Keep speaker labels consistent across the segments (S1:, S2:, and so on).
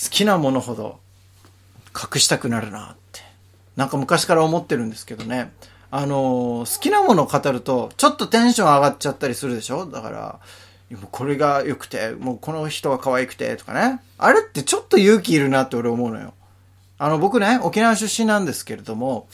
S1: 好きなものほど隠したくなるなって。なんか昔から思ってるんですけどね。あのー好きなものを語ると、ちょっとテンション上がっちゃったりするでしょ？だから、これが良くて、もうこの人が可愛くて、とかね。あれってちょっと勇気いるなって俺思うのよ。あの、僕ね、沖縄出身なんですけれども、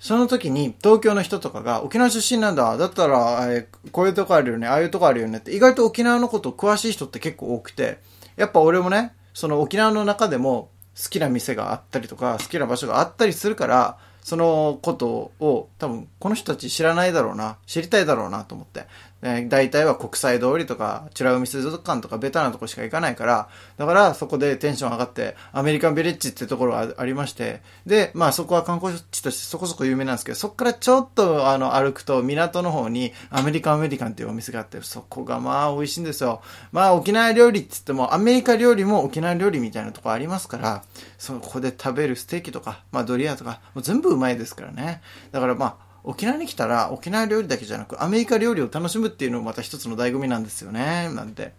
S1: その時に東京の人とかが沖縄出身なんだ。だったら、えーこういうとこあるよね、ああいうとこあるよねって、意外と沖縄のこと詳しい人って結構多くて、やっぱ俺もね、その沖縄の中でも好きな店があったりとか、好きな場所があったりするから、そのことを多分この人たち知らないだろうな、知りたいだろうなと思って。え大体は国際通りとか、美ら海水族館とかベタなとこしか行かないから、だからそこでテンション上がって、アメリカンビレッジってところがありまして、で、まあそこは観光地としてそこそこ有名なんですけど、そこからちょっとあの歩くと港の方にアメリカンアメリカンっていうお店があって、そこがまあ美味しいんですよ。まあ沖縄料理って言っても、アメリカ料理も沖縄料理みたいなとこありますから、そこで食べるステーキとか、まあドリアとか、もう全部うまいですからね。だからまあ、沖縄に来たら沖縄料理だけじゃなくアメリカ料理を楽しむっていうのもまた一つの醍醐味なんですよね。なんて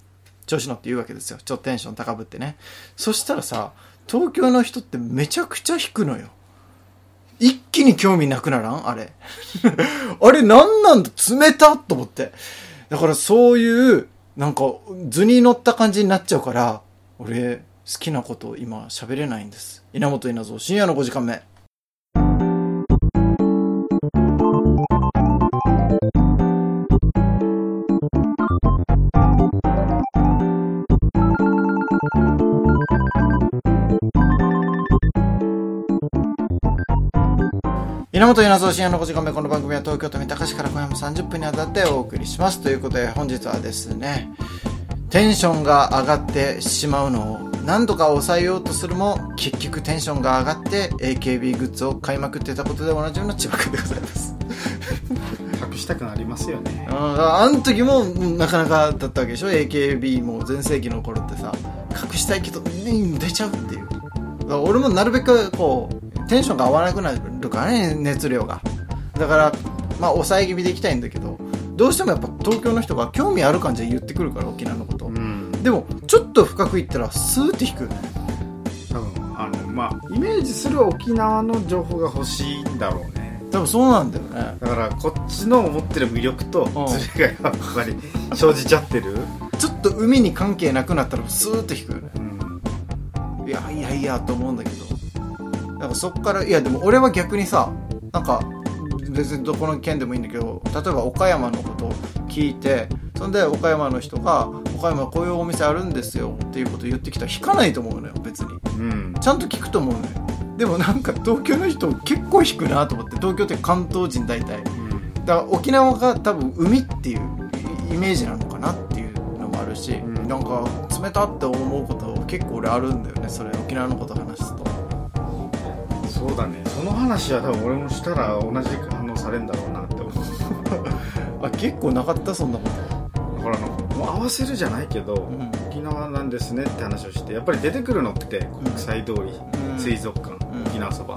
S1: 調子乗って言うわけですよ。ちょっとテンション高ぶってね。そしたらさ東京の人ってめちゃくちゃ引くのよ。一気に興味なくならん？あれ。あれなんなんだ？冷たと思って。だからそういうなんか図に乗った感じになっちゃうから俺好きなこと今喋れないんです。稲本稲造深夜の5時間目。稲本稲造深夜の5時間目この番組は東京都三鷹市から今夜も30分にわたってお送りしますということで本日はですねテンションが上がってしまうのを何とか抑えようとするも結局テンションが上がって AKB グッズを買いまくってたことでおなじみの千葉君でございます
S2: 隠したくなりますよね
S1: ああの時もなかなかだったわけでしょ AKB も全盛期の頃ってさ隠したいけど、出ちゃうっていう俺もなるべくこうテンションが合わなくなるからね熱量が。だからまあ抑え気味でいきたいんだけどどうしてもやっぱ東京の人が興味ある感じで言ってくるから沖縄のこと、
S2: うん。
S1: でもちょっと深くいったらスーって引く。
S2: 多分あのまあイメージする沖縄の情報が欲しいんだろうね。
S1: 多分そうなんだよね。
S2: だからこっちの思ってる魅力と
S1: ん。
S2: ズレがやっぱり生じちゃってる、
S1: ちょっと海に関係なくなったらスーって引くよね。
S2: うん、
S1: いやいやいやと思うんだけどなんかそっからいやでも俺は逆にさなんか別にどこの県でもいいんだけど例えば岡山のことを聞いてそんで岡山の人が「岡山こういうお店あるんですよ」っていうことを言ってきたら引かないと思うのよ別に。
S2: うん。
S1: ちゃんと聞くと思うのよ。でもなんか東京の人結構引くなと思って東京って関東人大体。
S2: うん。
S1: だから沖縄が多分海っていうイメージなのかなっていうのもあるし、
S2: ん。
S1: なんか冷たって思うこと結構俺あるんだよねそれ沖縄のこと話すと
S2: そうだね。その話は多分俺もしたら同じ反応されるんだろうなって思う。
S1: あ結構なかった？そんなこ
S2: だからあのもう合わせるじゃないけど、
S1: ん
S2: 沖縄なんですねって話をしてやっぱり出てくるのって国際通り、
S1: うん。
S2: 水族館、
S1: うん。
S2: 沖縄そば。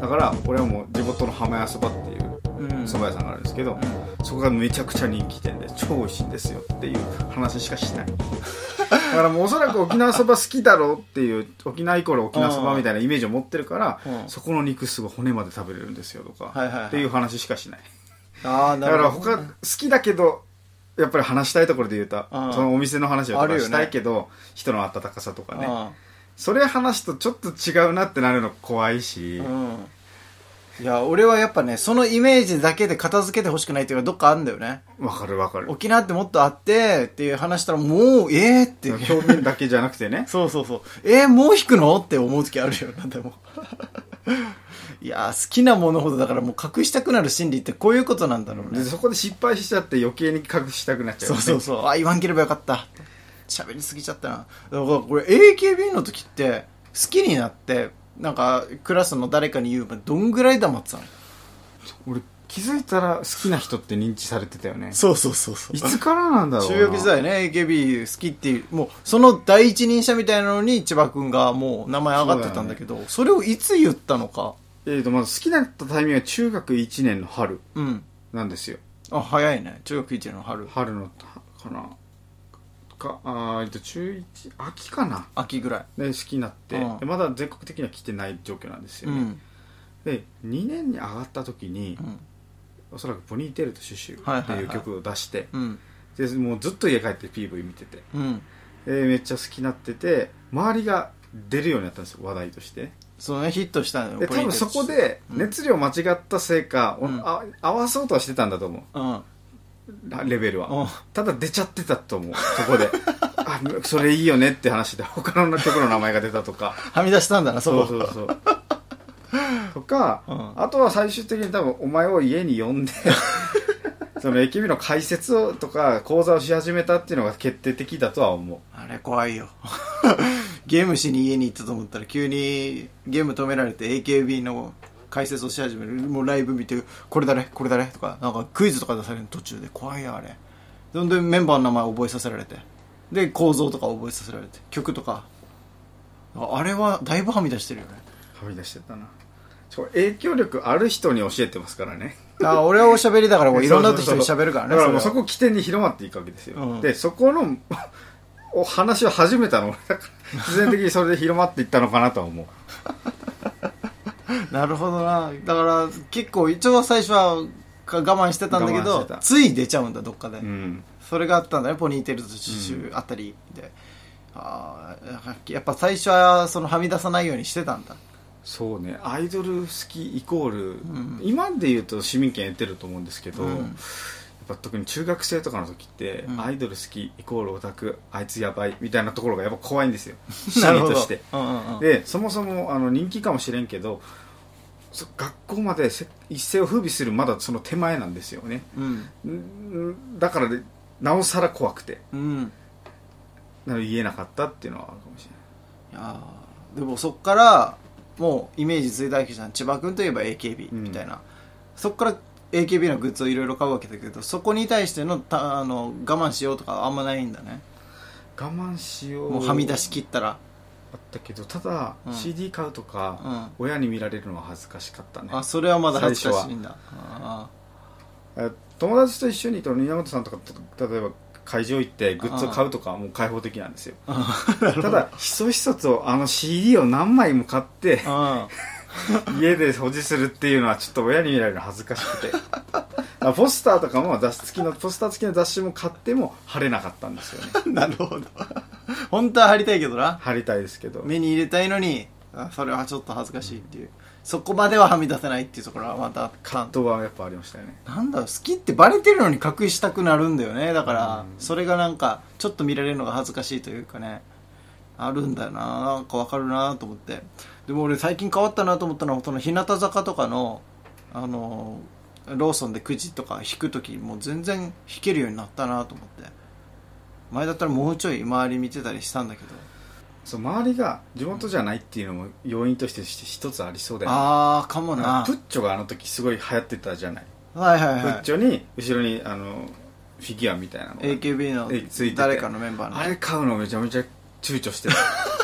S2: だから俺はもう地元の浜屋そばっていう
S1: うん
S2: 蕎麦屋さんがあるんですけど、そこがめちゃくちゃ人気店で超美味しいんですよっていう話しかしない。だからもうおそらく沖縄そば好きだろうっていう沖縄イコール沖縄そばみたいなイメージを持ってるから、
S1: うん。
S2: そこの肉すごい骨まで食べれるんですよとか、っていう話しかしない。
S1: ああな
S2: だから
S1: るほど
S2: 他好きだけどやっぱり話したいところで言うと、
S1: うん。
S2: そのお店の話をしたいけど、人の温かさとかね。
S1: あ
S2: それ話すとちょっと違うなってなるの怖いし、
S1: あうんいや俺はやっぱねそのイメージだけで片付けてほしくないっていうかどっかあるんだよね
S2: わかるわかる
S1: 沖縄ってもっとあってっていう話したらもうええって
S2: 表面だけじゃなくてね
S1: そうそうそう。えー、もう引くの？って思う時あるよな、でも。いやー、好きなものほどだからもう隠したくなる心理ってこういうことなんだろうね。
S2: でそこで失敗しちゃって余計に隠したくなっちゃう、
S1: そうそうそう。あ、言わんければよかった。喋りすぎちゃったな。だからこれ AKB の時って好きになって、なんかクラスの誰かに言う前どんぐらい黙ってたの？
S2: 俺気づいたら好きな人って認知されてたよね。
S1: そうそうそうそう。
S2: いつからなんだろうな。
S1: 中学時代ね AKB 好きっていうもうその第一人者みたいなのに千葉君がもう名前上がってたんだけどそれをいつ言ったのか？
S2: えーとまず好きだったタイミングは中学1年の春
S1: うん。
S2: なんですよ。
S1: あ早いね。中学1年の春。
S2: 春のかなかあーえっと中1秋かな。
S1: 秋ぐらい。
S2: で好きになって、
S1: うん。
S2: でまだ全国的には来てない状況なんですよね、
S1: うん。
S2: で2年に上がった時に、
S1: うん。
S2: おそらく「ポニーテールとシュシュ」って
S1: はいはい。はい
S2: いう曲を出して、
S1: うん。
S2: でもうずっと家帰って PV 見てて。
S1: うん。
S2: でめっちゃ好きになってて周りが出るようになったんですよ話題として。
S1: そうねヒットしたのよ
S2: で多分そこで
S1: うん。
S2: 熱量間違ったせいか、お
S1: うん。
S2: あ合わそうとはしてたんだと思
S1: う。ん。
S2: うレベルは、
S1: うん。
S2: ただ出ちゃってたと思う。そこで。あそれいいよねって話で他の曲の名前が出たとか。
S1: はみ出したんだなそ
S2: そう
S1: こ
S2: そうそう。とか、
S1: うん。
S2: あとは最終的に多分お前を家に呼んで その AKB の解説をとか講座をし始めたっていうのが決定的だとは思う。
S1: あれ怖いよ。ゲームしに家に行ったと思ったら急にゲーム止められて AKB の解説をし始める。もうライブ見てこれ誰これ誰とかなんかクイズとか出される途中で。怖いよあれ。そんでメンバーの名前覚えさせられて。で構造とか覚えさせられて。曲とか。ああれはだいぶはみ出してるよね。
S2: はみ出してたな。影響力ある人に教えてますからね。
S1: あ俺はおしゃべりだからもう いろんな人に喋るからね
S2: だからもうそこ起点に広まっていくわけですよ、
S1: うん。
S2: でそこのお話を始めたの俺だから自然的にそれで広まっていったのかなとは思う
S1: なるほどな。だから結構一応最初は我慢してたんだけどつい出ちゃうんだどっかで、
S2: うん。
S1: それがあったんだねポニーテールとシュシュあたり。で、あーやっぱ最初はそのはみ出さないようにしてたんだ。
S2: そうね。アイドル好きイコール、
S1: ん。
S2: 今で言うと市民権得てると思うんですけど、
S1: うん
S2: ぱ特に中学生とかの時って、
S1: うん。
S2: アイドル好きイコールオタクあいつやばいみたいなところがやっぱ怖いんですよ。心理として。
S1: うんうんうん。
S2: でそもそもあの人気かもしれんけどそ学校までせ一世を風靡するまだその手前なんですよね。
S1: うん。
S2: んだからでなおさら怖くて。
S1: うん。
S2: なので言えなかったっていうのはあるかもしれない。
S1: いやーでもそっからもうイメージついたわけじゃん。千葉君といえば AKB みたいな、そっから AKB のグッズをいろいろ買うわけだけどそこに対してのたあの我慢しようとかあんまないんだね。
S2: 我慢しよう。
S1: もうはみ出し切ったら。
S2: あったけどただ、
S1: うん。
S2: CD 買うとか、親に見られるのは恥ずかしかったね。
S1: あそれはまだ恥ずかしいんだ。あ
S2: え友達と一緒にいたら宮本さんとかと例えば会場行ってグッズを買うとかはもう開放的なんですよ。
S1: ー
S2: ただひそひそとあの CD を何枚も買って
S1: あ
S2: 家で保持するっていうのはちょっと親に見られるの恥ずかしくて。あポスターとかも雑誌付きのポスター付きの雑誌も買っても貼れなかったんですよね。
S1: あ なるほど。本当は貼りたいけどな。
S2: 貼りたいですけど。
S1: 目に入れたいのにあそれはちょっと恥ずかしいっていう。そこまでははみ出せないっていうところはまた
S2: 葛藤はやっぱありましたよね。
S1: なんだろう好きってバレてるのに隠したくなるんだよね。だから
S2: うん。
S1: それがなんかちょっと見られるのが恥ずかしいというかね。あるんだよななんかわかるなと思ってでも俺最近変わったなと思ったのはその日向坂とかのあのローソンでくじとか引く時もう全然引けるようになったなと思って。前だったらもうちょい周り見てたりしたんだけど。
S2: そう周りが地元じゃないっていうのも要因として一つありそうだよね。
S1: ああかもな。
S2: プッチョがあの時すごい流行ってたじゃない、
S1: はいはい
S2: プッ
S1: はい
S2: チョに後ろにあのフィギュアみたいなのが
S1: AKB の誰かのメンバーの。
S2: あれ買うのめちゃめちゃ躊躇してた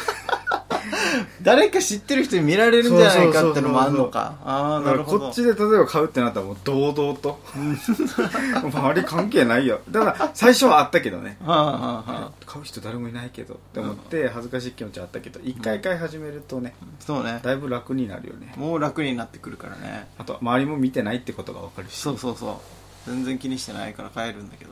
S1: 誰か知ってる人に見られるんじゃないかってのもあんのか。ああなるほど。
S2: こっちで例えば買うってなったらもう堂々と。周り関係ないよ。だから最初はあったけどね。買う人誰もいないけどって思って恥ずかしい気持ちはあったけど一回買い始めるとね
S1: そうね。
S2: だいぶ楽になるよね。
S1: もう楽になってくるからね。
S2: あと周りも見てないってことが分かるし。
S1: そうそうそう。全然気にしてないから帰るんだけど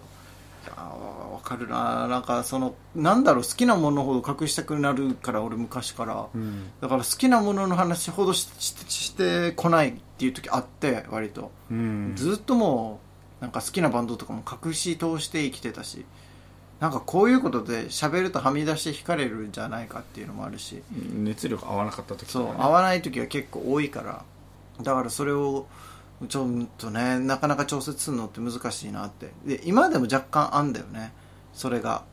S1: わかるな。なんかそのなんだろう好きなものほど隠したくなるから俺昔から、
S2: うん。
S1: だから好きなものの話ほどししてこないっていう時あって割と。
S2: うん。
S1: ずっともうなんか好きなバンドとかも隠し通して生きてたしなんかこういうことで喋るとはみ出して惹かれるんじゃないかっていうのもあるし。
S2: 熱量合わなかった時ね。
S1: そう合わない時は結構多いから。だからそれをちょっとねなかなか調節するのって難しいなって。で今でも若干あんだよね。それが。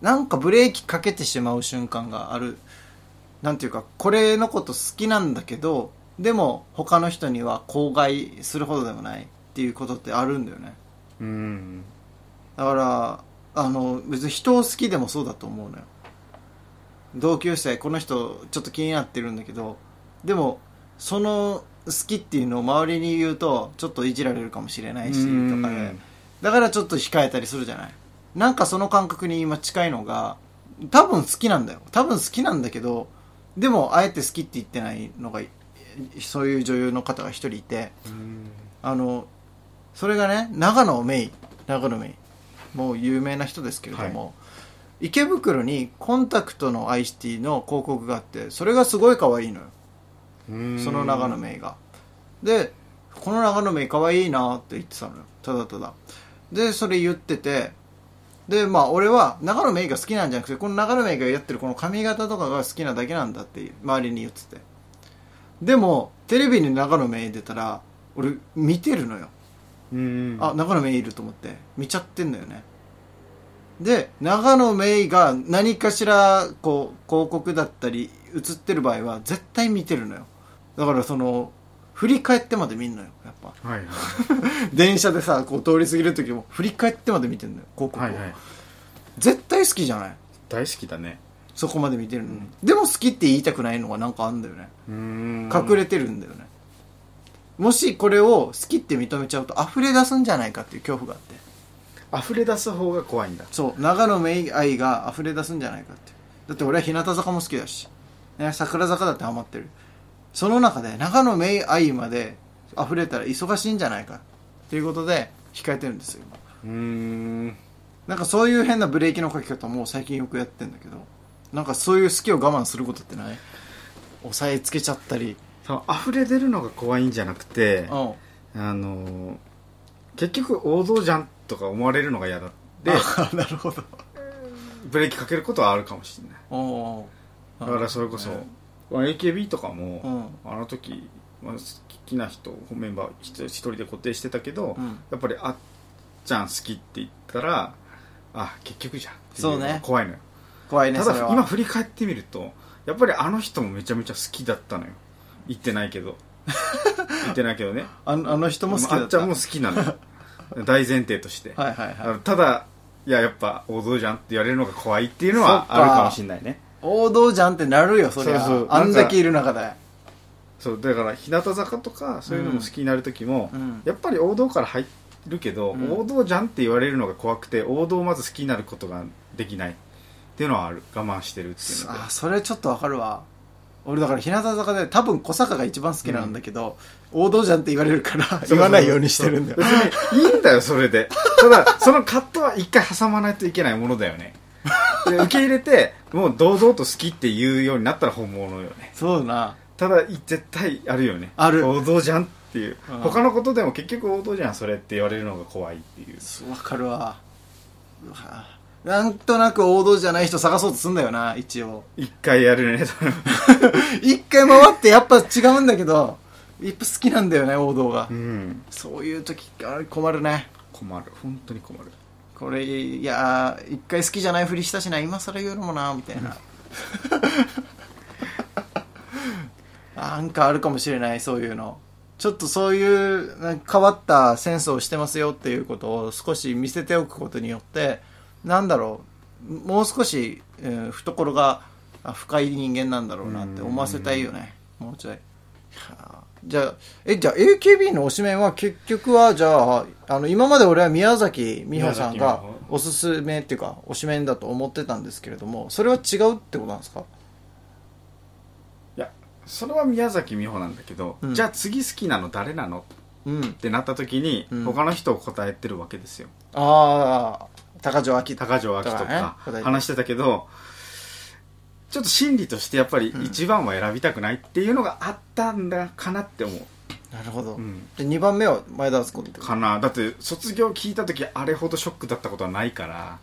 S1: なんかブレーキかけてしまう瞬間がある。なんていうかこれのこと好きなんだけどでも他の人には口外するほどでもない。っていうことってあるんだよね。
S2: うん。
S1: だからあの別に人を好きでもそうだと思うのよ。同級生この人ちょっと気になってるんだけどでもその好きっていうのを周りに言うとちょっといじられるかもしれないし
S2: うん。
S1: とかで。だからちょっと控えたりするじゃない。なんかその感覚に今近いのが、多分好きなんだよ。多分好きなんだけど、でもあえて好きって言ってないのが、そういう女優の方が一人いて、あの、それがね、長野メイ、長野メイ、もう有名な人ですけれども、池袋にコンタクトのアイシティの広告があって、それがすごい可愛いのよ。その長野メイが。で、この長野メイ可愛いなって言ってたのよ。ただただ。で、それ言ってて、で、まあ俺は長野メイが好きなんじゃなくて、この長野メイがやってるこの髪型とかが好きなだけなんだって周りに言ってて。でも、テレビに長野メイ出たら、俺見てるのよ。
S2: うん
S1: あ、長野メイいると思って、見ちゃってんだよね。で、長野メイが何かしら、こう、広告だったり、映ってる場合は、絶対見てるのよ。だからその、振り返ってまで見んのよ、やっぱ。
S2: はいはい
S1: 電車でさ、こう通り過ぎる時も、振り返ってまで見てんのよ、広告を。
S2: はいはい
S1: 絶対好きじゃない？
S2: 大好きだね
S1: そこまで見てるのに。でも好きって言いたくないのがなんかあんだよね。
S2: うん
S1: 隠れてるんだよね。もしこれを好きって認めちゃうと溢れ出すんじゃないかっていう恐怖があって。
S2: 溢れ出す方が怖いんだ
S1: そう、長野メイ愛が溢れ出すんじゃないかって。だって俺は日向坂も好きだし、ね、桜坂だってハマってる。その中で長野メイ愛まで溢れたら忙しいんじゃないかっていうことで控えてるんですよ、今
S2: うーん
S1: なんかそういう変なブレーキのかけ方も最近よくやってんだけど、なんかそういう好きを我慢することってない？押さえつけちゃったり。
S2: その溢れ出るのが怖いんじゃなくて
S1: うん。
S2: あのー結局王道じゃんとか思われるのが嫌だで
S1: あなるほど。
S2: ブレーキかけることはあるかもしれない
S1: お
S2: だからそれこそ、まあ AKB とかも、
S1: うん。
S2: あの時、まあ、好きな人メンバー一人で固定してたけど、
S1: うん。
S2: やっぱりあっちゃん好きって言ったらあ結局じゃん
S1: そうね
S2: 怖いのよ
S1: 怖いね、
S2: た。だ今振り返ってみるとやっぱりあの人もめちゃめちゃ好きだったのよ言ってないけど 言ってないけどね
S1: あの人も好きだった。
S2: あっちゃんも好きなのよ 大前提として、
S1: はいはいはい。
S2: ただいややっぱ王道じゃんって言われるのが怖いっていうのはあるかもしれないね
S1: 王道じゃんってなるよ、そりゃ。
S2: そうそう
S1: あんだけいる中で。
S2: そうだから日向坂とかそういうのも好きになる時も、
S1: うん。
S2: やっぱり王道から入るけど、
S1: うん
S2: 王道じゃんって言われるのが怖くて王道をまず好きになることができないっていうのはある我慢してるっていうので
S1: あ、それちょっとわかるわ。俺だから日向坂で多分小坂が一番好きなんだけど、王道じゃんって言われるから言わないようにしてるんだよ。
S2: 別にいいんだよそれでただその葛藤は一回挟まないといけないものだよねで受け入れてもう堂々と好きって言うようになったら本物よね
S1: そうだな。
S2: ただい絶対あるよね
S1: ある
S2: 王道じゃんっていう、
S1: うん
S2: 他のことでも結局王道じゃんそれって言われるのが怖いっていう
S1: わかるわ。なんとなく王道じゃない人探そうとすんだよな、一応。
S2: 一回やるね
S1: 一回回ってやっぱ違うんだけど、やっぱ好きなんだよね、王道が
S2: う。ん
S1: そういう時困るね。
S2: 困る本当に困る
S1: これ、いやー、一回好きじゃないふりしたしな、今更言うのもな、みたいな。なんかあるかもしれない、そういうの。ちょっとそういう変わったセンスをしてますよっていうことを少し見せておくことによって、なんだろう、もう少し、えー懐があ深い人間なんだろうなって思わせたいよね。もうちょい。じゃあ、え、じゃあ AKB の推しメンは結局は、じゃあ、あの、今まで俺は宮崎美穂さんがおすすめっていうか、推しメンだと思ってたんですけれども、それは違うってことなんですか？
S2: いやそれは宮崎美穂なんだけど、
S1: うん。
S2: じゃあ次好きなの誰なの？
S1: うん。
S2: っ。てなった時に、
S1: うん。
S2: 他の人を答えてるわけですよ。
S1: ああ、高城秋
S2: 高城明と
S1: とかね
S2: 話してたけどちょっと心理としてやっぱり一番は選びたくないっていうのがあったんだかなって思う、
S1: なるほど。
S2: うん。
S1: で、2番目は前田敦子ってこと？
S2: かな。だって卒業聞いた時あれほどショックだったことはないから。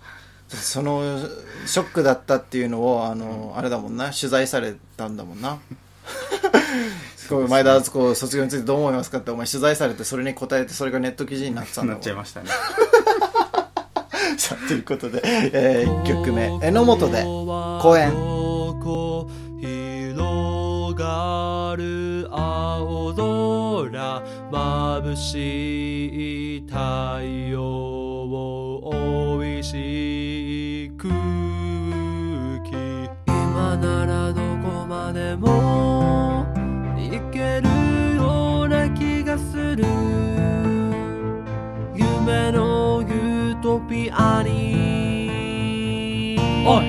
S1: その、ショックだったっていうのを、あの、あれだもんな、取材されたんだもんな。こう前田敦子卒業についてどう思いますかってお前取材されてそれに答えてそれがネット記事になってたんだ
S2: な
S1: もん。
S2: っちゃいましたね。
S1: さあということで、え1曲目。榎本で公園
S3: 眩しい太陽を美味しい空気今ならどこまでも行けるような気がする。夢のユートピアに。おい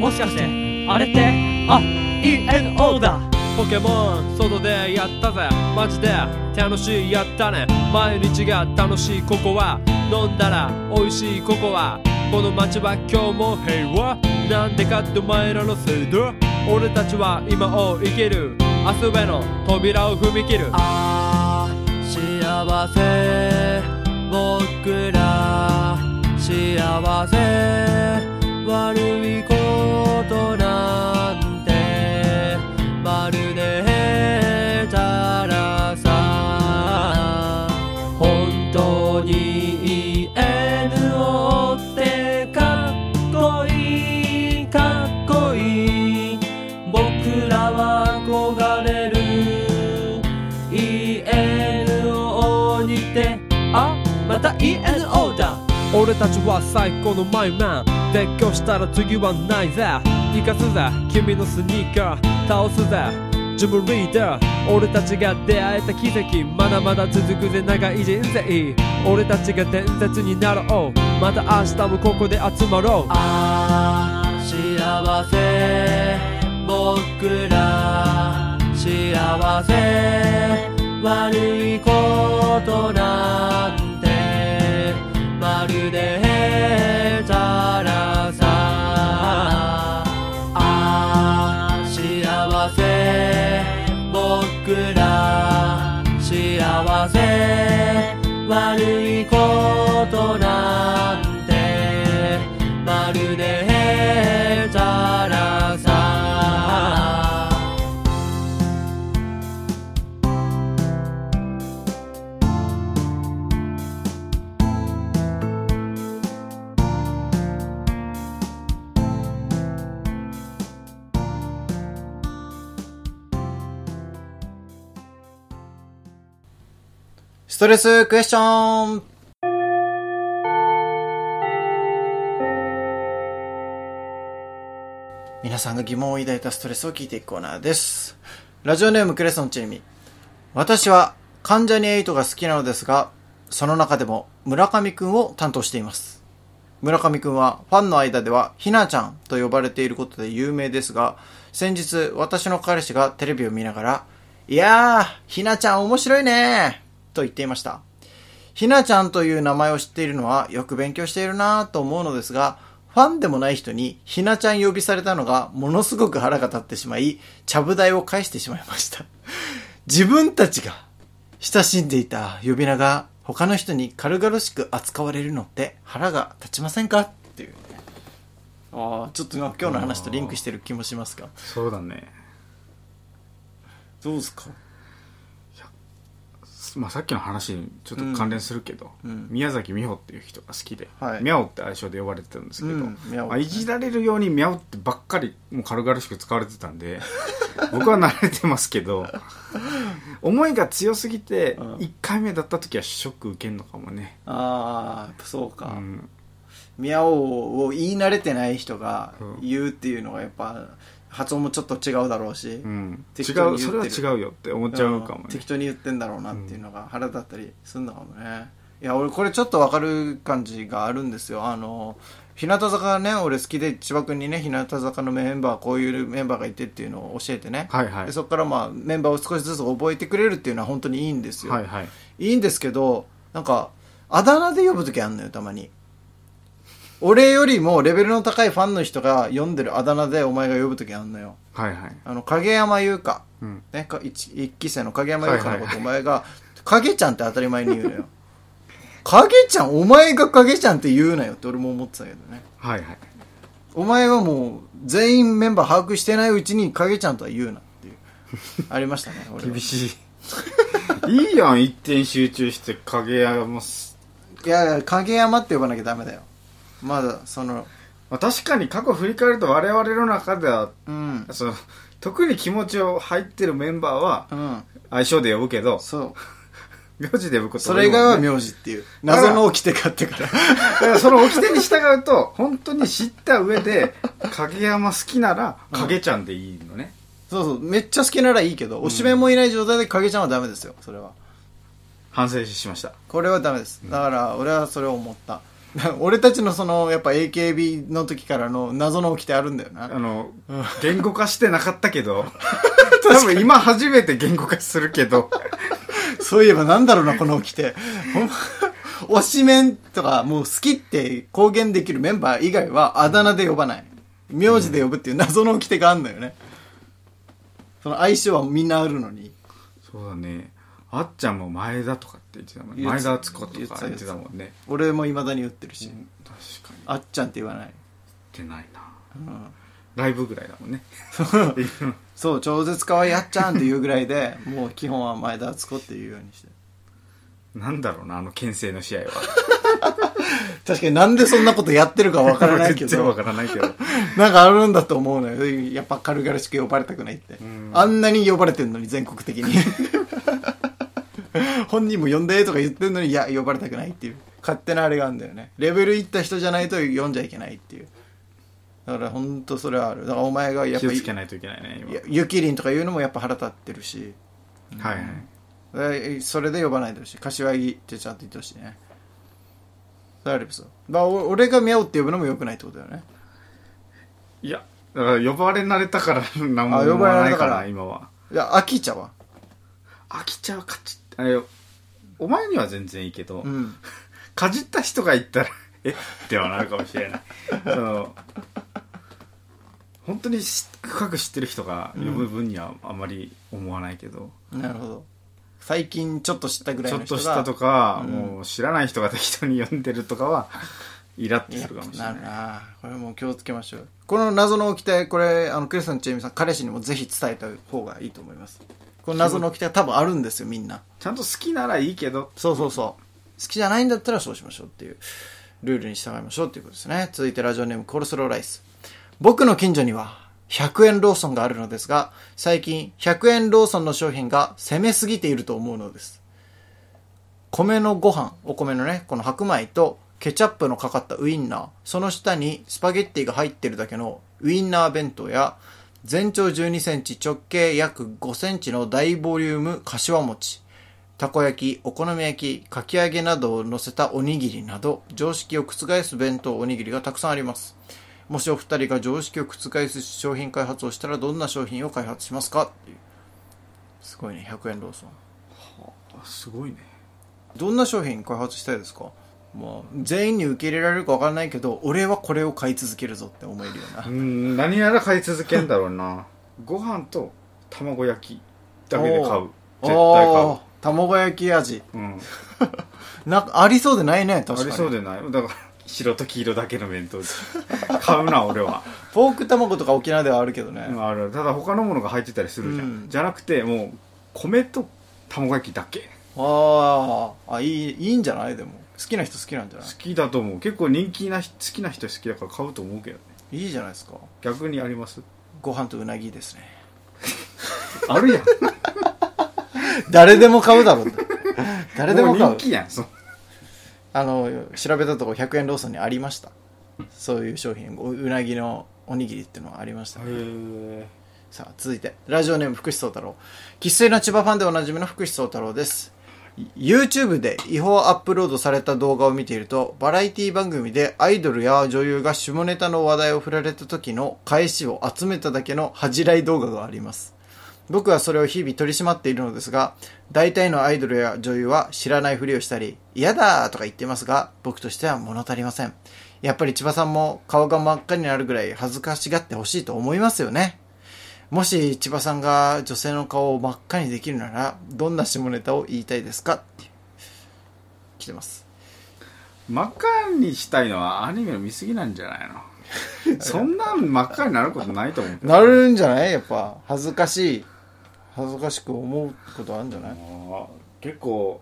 S3: もしかしてあれって？あ ENO だ。ポケモン外でやったぜ。マジで楽しいやったね。毎日が楽しいここは飲んだら美味しいここはこの街は今日も平和。なんでかってお前らのせいだ俺たちは今を生きる。明日への扉を踏み切る。あー幸せ。僕ら幸せ。悪いことなん俺たちは最高のマイマン。絶叫したら次はないぜ。生かすぜ。君のスニーカー。倒すぜ。ジムリーダー俺たちが出会えた奇跡。まだまだ続くぜ。長い人生。俺たちが伝説になろう。また明日もここで集まろう。ああ幸せ。僕ら幸せ。悪いことなんてまるでたらさ。あー幸せ僕ら幸せ。悪いことなんてまるでたら。さ
S1: トレスクエスチョン皆さんが疑問を抱いたストレスを聞いていくコーナーです。ラジオネームクレソンチェミ。私は関ジャニエイトが好きなのですが、その中でも村上くんを担当しています。村上くんはファンの間ではひなちゃんと呼ばれていることで有名ですが、先日私の彼氏がテレビを見ながら、いやー、ひなちゃん面白いねと言っていました。ひなちゃんという名前を知っているのはよく勉強しているなぁと思うのですが、ファンでもない人にひなちゃん呼びされたのがものすごく腹が立ってしまい、ちゃぶ台を返してしまいました。自分たちが親しんでいた呼び名が他の人に軽々しく扱われるのって腹が立ちませんか？っていうね。ああ、ちょっと今日の話とリンクしてる気もしますが。
S2: そうだね
S1: どうですか？
S2: まあ、さっきの話にちょっと関連するけど、
S1: うん。
S2: 宮崎美穂っていう人が好きで、
S1: はい。
S2: ミャオって愛称で呼ばれてたんですけど、
S1: うんミャオ
S2: まあ、いじられるようにミャオってばっかりもう軽々しく使われてたんで 僕は慣れてますけど 思いが強すぎて
S1: うん。
S2: 1回目だった時はショック受けんのかもね、
S1: ああ、そう
S2: う
S1: か。
S2: ん、
S1: ミャオを言い慣れてない人が
S2: うん。
S1: 言うっていうのがやっぱ発音もちょっと違うだろうし、
S2: うん、違
S1: 適当
S2: うそれ
S1: に言ってる。
S2: は違うよって思っちゃうかもね。
S1: ん適当に言ってんだろうなっていうのが腹立ったりするのかもね、いや俺これちょっとわかる感じがあるんですよ。あの日向坂がね俺好きで千葉君にね日向坂のメンバーこういうメンバーがいてっていうのを教えてね、
S2: はいはい。
S1: でそこからまあメンバーを少しずつ覚えてくれるっていうのは本当にいいんですよ、
S2: はいはい。
S1: いいんですけど、なんか、あだ名で呼ぶときあんのよ、たまに。俺よりもレベルの高いファンの人が読んでるあだ名でお前が呼ぶときあんのよ。
S2: はいはい
S1: あの、影山優香。
S2: うん
S1: ね、か一一期生の影山優香のことお前が、影ちゃんって当たり前に言うのよ。影ちゃん、お前が影ちゃんって言うなよって俺も思ってたけどね。
S2: はいはい
S1: お前はもう全員メンバー把握してないうちに影ちゃんとは言うなっていう。ありましたね、俺は
S2: 厳しいいいやん一点集中して影山
S1: いや、影山って呼ばなきゃダメだよ。まだ、その、
S2: まあ、確かに過去振り返ると我々の中では
S1: うん。
S2: その特に気持ちを入ってるメンバーは
S1: うん。
S2: 相性で呼ぶけど
S1: そう。
S2: 名字で呼ぶこと
S1: それ以外は
S2: 名
S1: 名字っていう。謎の起きてかってから。
S2: だからその掟に従うと本当に知った上で影山好きなら影ちゃんでいいのね、
S1: そうそう。めっちゃ好きならいいけど、推しメンもいない状態で影ちゃんはダメですよ。それは。
S2: 反省しました
S1: これはダメです。だから、俺はそれを思った。俺たちのその、やっぱ AKB の時からの謎の起きてあるんだよな。
S2: あの、言語化してなかったけど、多分今初めて言語化するけど、
S1: そういえばなんだろうな、この起きて。ほんま推しメンとか、もう好きって公言できるメンバー以外はあだ名で呼ばない。名字で呼ぶっていう謎の起きてがあるんだよね。その相性はみんなあるのに。
S2: そうだね。あっちゃんも前田とかって言ってたもんね。前田敦子とか言ってたもんね。
S1: 俺も未だに言ってるし。
S2: 確かに。
S1: あっちゃんって言わない。
S2: 言ってないな。
S1: うん
S2: ライブぐらいだもんね。
S1: そう、超絶可愛いあっちゃんっていうぐらいで、もう基本は前田敦子っていうようにして。
S2: なんだろうな、あの牽制の試合は。
S1: 確かになんでそんなことやってるかわからないけ
S2: 全然わ
S1: ど、
S2: からないけど。
S1: なんかあるんだと思うのよ。やっぱ軽々しく呼ばれたくないって
S2: ん。
S1: あんなに呼ばれてんのに、全国的に。本人も呼んでとか言ってんのに、いや、呼ばれたくないっていう。勝手なあれがあるんだよね。レベルいった人じゃないと呼んじゃいけないっていう。だから本当それはある。だからお前がやっぱ
S2: 気をつけないといけないね、今。
S1: ゆきりんとか言うのもやっぱ腹立ってるし。
S2: はいはい。
S1: えそれで呼ばないでほしい柏木ってちゃんと言ってほしいねそれあそうまあお俺がミャオって呼ぶのもよくないってことだよね
S2: いや、だから呼ばれ慣れたから何も
S1: あ呼
S2: 思わないか、
S1: らら
S2: 今は。
S1: いや秋茶は？
S2: 飽きちゃうかちあれお前には全然いいけど、
S1: うん。
S2: かじった人が言ったら え？ってはなるかもしれない。その本当にし深く知ってる人が呼ぶ分にはあんまり思わないけど、
S1: なるほど。最近ちょっと知ったぐらい
S2: ちょ
S1: の人が
S2: っとしたとか、
S1: うん。
S2: もう知らない人が適当に呼んでるとかはイラッとするかもしれな
S1: ないるな。これもう気をつけましょう。この謎の起きてこれあのクリスさんチェイミさん彼氏にもぜひ伝えた方がいいと思いますこの謎の起きては多分あるんですよみんな
S2: ちゃんと好きならいいけど
S1: そうそうそう。好きじゃないんだったらそうしましょうっていう、ルールに従いましょうっていうことですね。続いてラジオネームコールスローライス。僕の近所には100円ローソンがあるのですが、最近100円ローソンの商品が攻めすぎていると思うのです。米のご飯、お米のね、この白米とケチャップのかかったウインナー、その下にスパゲッティが入ってるだけのウインナー弁当や、全長12センチ、直径約5センチの大ボリューム柏餅、たこ焼き、お好み焼き、かき揚げなどを乗せたおにぎりなど、常識を覆す弁当おにぎりがたくさんあります。もしお二人が常識を覆す商品開発をしたらどんな商品を開発しますかっていう。すごいね、100円ローソン。
S2: あすごいね
S1: どんな商品開発したいですか？まあ、全員に受け入れられるか分からないけど、俺はこれを買い続けるぞって思えるような。
S2: う。ん何やら買い続けんだろうな。ご飯と卵焼きだけで買う。絶対買
S1: おー。卵焼き味。
S2: う、うん、
S1: な、ありそうでないね、確かに。
S2: ありそうでない。だから白と黄色だけの弁当 買うな俺は、
S1: ポーク卵とか沖縄ではあるけどね。
S2: うんある。ただ他のものが入ってたりするじゃん、
S1: うん。
S2: じゃなくてもう米と卵焼きだけ。
S1: ああ、あ、いい、いいんじゃない？でも。好きな人好きなんじゃない？
S2: 好きだと思う結構人気な人好きな人好きだから買うと思うけどね
S1: いいじゃないですか。
S2: 逆にあります？
S1: ご飯とうなぎですね。
S2: あるやん
S1: 誰でも買うだろうって。誰でも買う
S2: 人。気やんそう
S1: あの、調べたところ100円ローソンにありました。そういう商品、おうなぎのおにぎりっていうのはありましたね。
S2: へ
S1: さあ、続いて、ラジオネーム福士蒼太郎。生粋の千葉ファンでおなじみの福士蒼太郎です。YouTube で違法アップロードされた動画を見ていると、バラエティ番組でアイドルや女優が下ネタの話題を振られた時の返しを集めただけの恥じらい動画があります。僕はそれを日々取り締まっているのですが、大体のアイドルや女優は知らないふりをしたり、嫌だとか言ってますが、僕としては物足りません。やっぱり千葉さんも顔が真っ赤になるぐらい恥ずかしがってほしいと思いますよね。もし千葉さんが女性の顔を真っ赤にできるなら、どんな下ネタを言いたいですか？って。来てます。
S2: 真っ赤にしたいのはアニメの見過ぎなんじゃないの？そんなん真っ赤になることないと思う
S1: なるんじゃない？やっぱ、恥ずかしい。恥ずかしく思うことあるんじゃない？
S2: 結構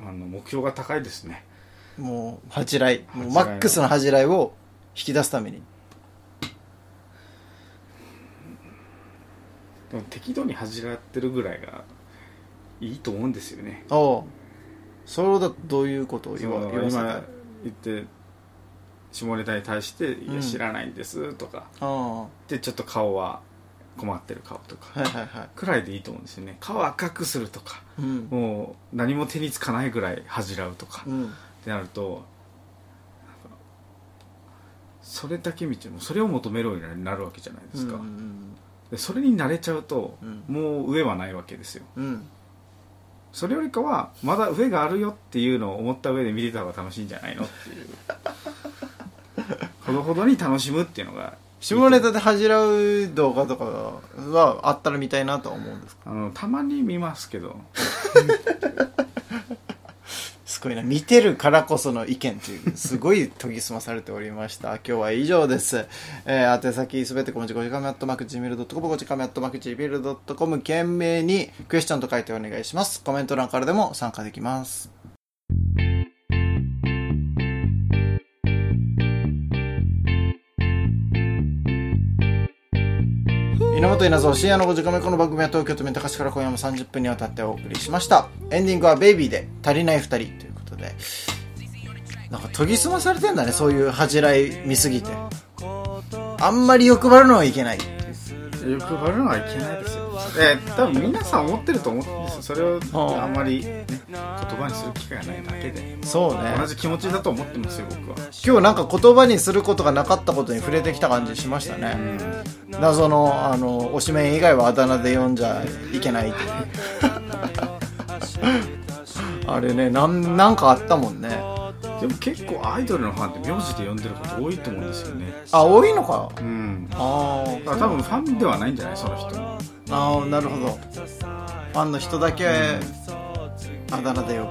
S2: あの目標が高いですね
S1: もう、恥じらい。もう
S2: 恥じらい
S1: マックスの恥じらいを引き出すために。
S2: でも適度に恥じらってるぐらいがいいと思うんですよね。
S1: おうそれだとどういうこと？を言わ
S2: 今
S1: 言
S2: って下ネタに対して「い
S1: うん。
S2: や知らないんです」とか。
S1: あ
S2: でちょっと顔は困ってる顔とか。
S1: あはいはいはい。
S2: くらいでいいと思うんですよね。顔赤くするとか。
S1: うん。
S2: もう何も手につかないぐらい恥じらうとか。
S1: うん。
S2: ってなるとそれだけ見てもそれを求めるようになるわけじゃないですか、
S1: うん
S2: でそれに慣れちゃうと、
S1: うん。
S2: もう上はないわけですよ。
S1: うん。
S2: それよりかはまだ上があるよっていうのを思った上で見てた方が楽しいんじゃないの？っていう。ほどほどに楽しむっていうのが
S1: 下ネタで恥じらう動画とかはあったら見たいなとは思うんです
S2: あのたまに見ますけど
S1: すごいな。見てるからこその意見というすごい研ぎ澄まされておりました。今日は以上です、えー、宛先すべて小文字5時間目アットマーク Gmail.com 5時間目アットマーク Gmail.com 懸命にクエスチョンと書いてお願いします。コメント欄からでも参加できます。稲本稲造深夜の5時間目この番組は東京都三鷹市から今夜も30分にわたってお送りしました。エンディングは「ベイビーで足りない2人」というでなんか研ぎ澄まされてんだねそういう恥じらい見すぎて。あんまり欲張るのはいけない。
S2: 欲張るのはいけないですよ。えー多分皆さん思ってると思うんですよ。それを
S1: あ
S2: んまり、ね、言葉にする機会がないだけで。
S1: そうね。
S2: 同じ気持ちだと思ってますよ僕は。
S1: 今日なんか言葉にすることがなかったことに触れてきた感じしましたね、謎のあの推しメン以外はあだ名で呼んじゃいけないって。い うあれねなんなんかあったもんね。
S2: でも結構アイドルのファンって名字で呼んでること多いと思うんですよね。
S1: あ多いのか。
S2: うん。
S1: あー。
S2: だから多分ファンではないんじゃないその人。も
S1: ああなるほど。ファンの人だけあだ名で呼ぶ。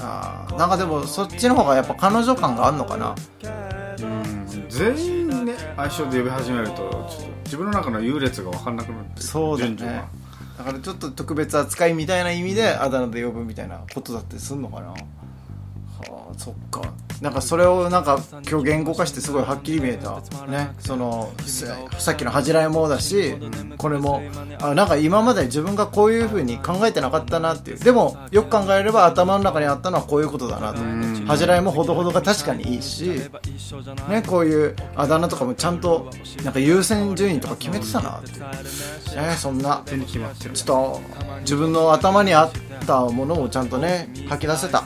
S1: あー。なんかでもそっちの方がやっぱ彼女感があんのかな。
S2: うん。全員ね相性で呼び始めるとちょっと自分の中の優劣が分かんなくなって
S1: そうだ
S2: 順序
S1: ね
S2: が
S1: だからちょっと特別扱いみたいな意味であだ名で呼ぶみたいなことだってすんのかな。はあそっか。なんかそれをなんか今日言語化してすごいはっきり見えた。ね。そのささっきの恥じらいもだしこれもあなんか今まで自分がこういうふうに考えてなかったなっていう。でもよく考えれば頭の中にあったのはこういうことだなと。
S2: ん。
S1: 恥じらいもほどほどが確かにいいしねこういうあだ名とかもちゃんとなんか優先順位とか決めてたなってねそんな。
S2: 手に決まってる。
S1: ちょっと自分の頭にあったものをちゃんとね吐き出せた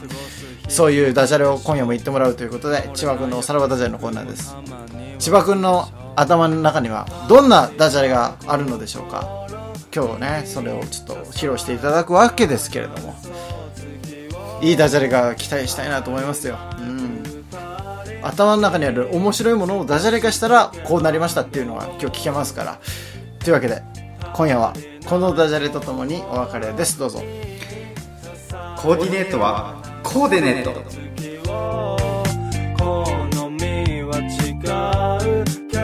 S1: そういうダジャレを今夜も言ってもらうということで千葉君のおさらばダジャレのコーナーです。千葉君の頭の中にはどんなダジャレがあるのでしょうか？今日ねそれをちょっと披露していただくわけですけれども。いいダジャレが期待したいなと思いますよ。うん。頭の中にある面白いものをダジャレ化したらこうなりましたっていうのが今日聞けますから。というわけで今夜はこのダジャレとともにお別れです。どうぞ。
S2: コーディネートはコーディネート
S3: 好みは違うけ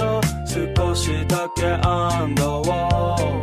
S3: ど少しだけ安堵を。